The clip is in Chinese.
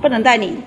不能带你。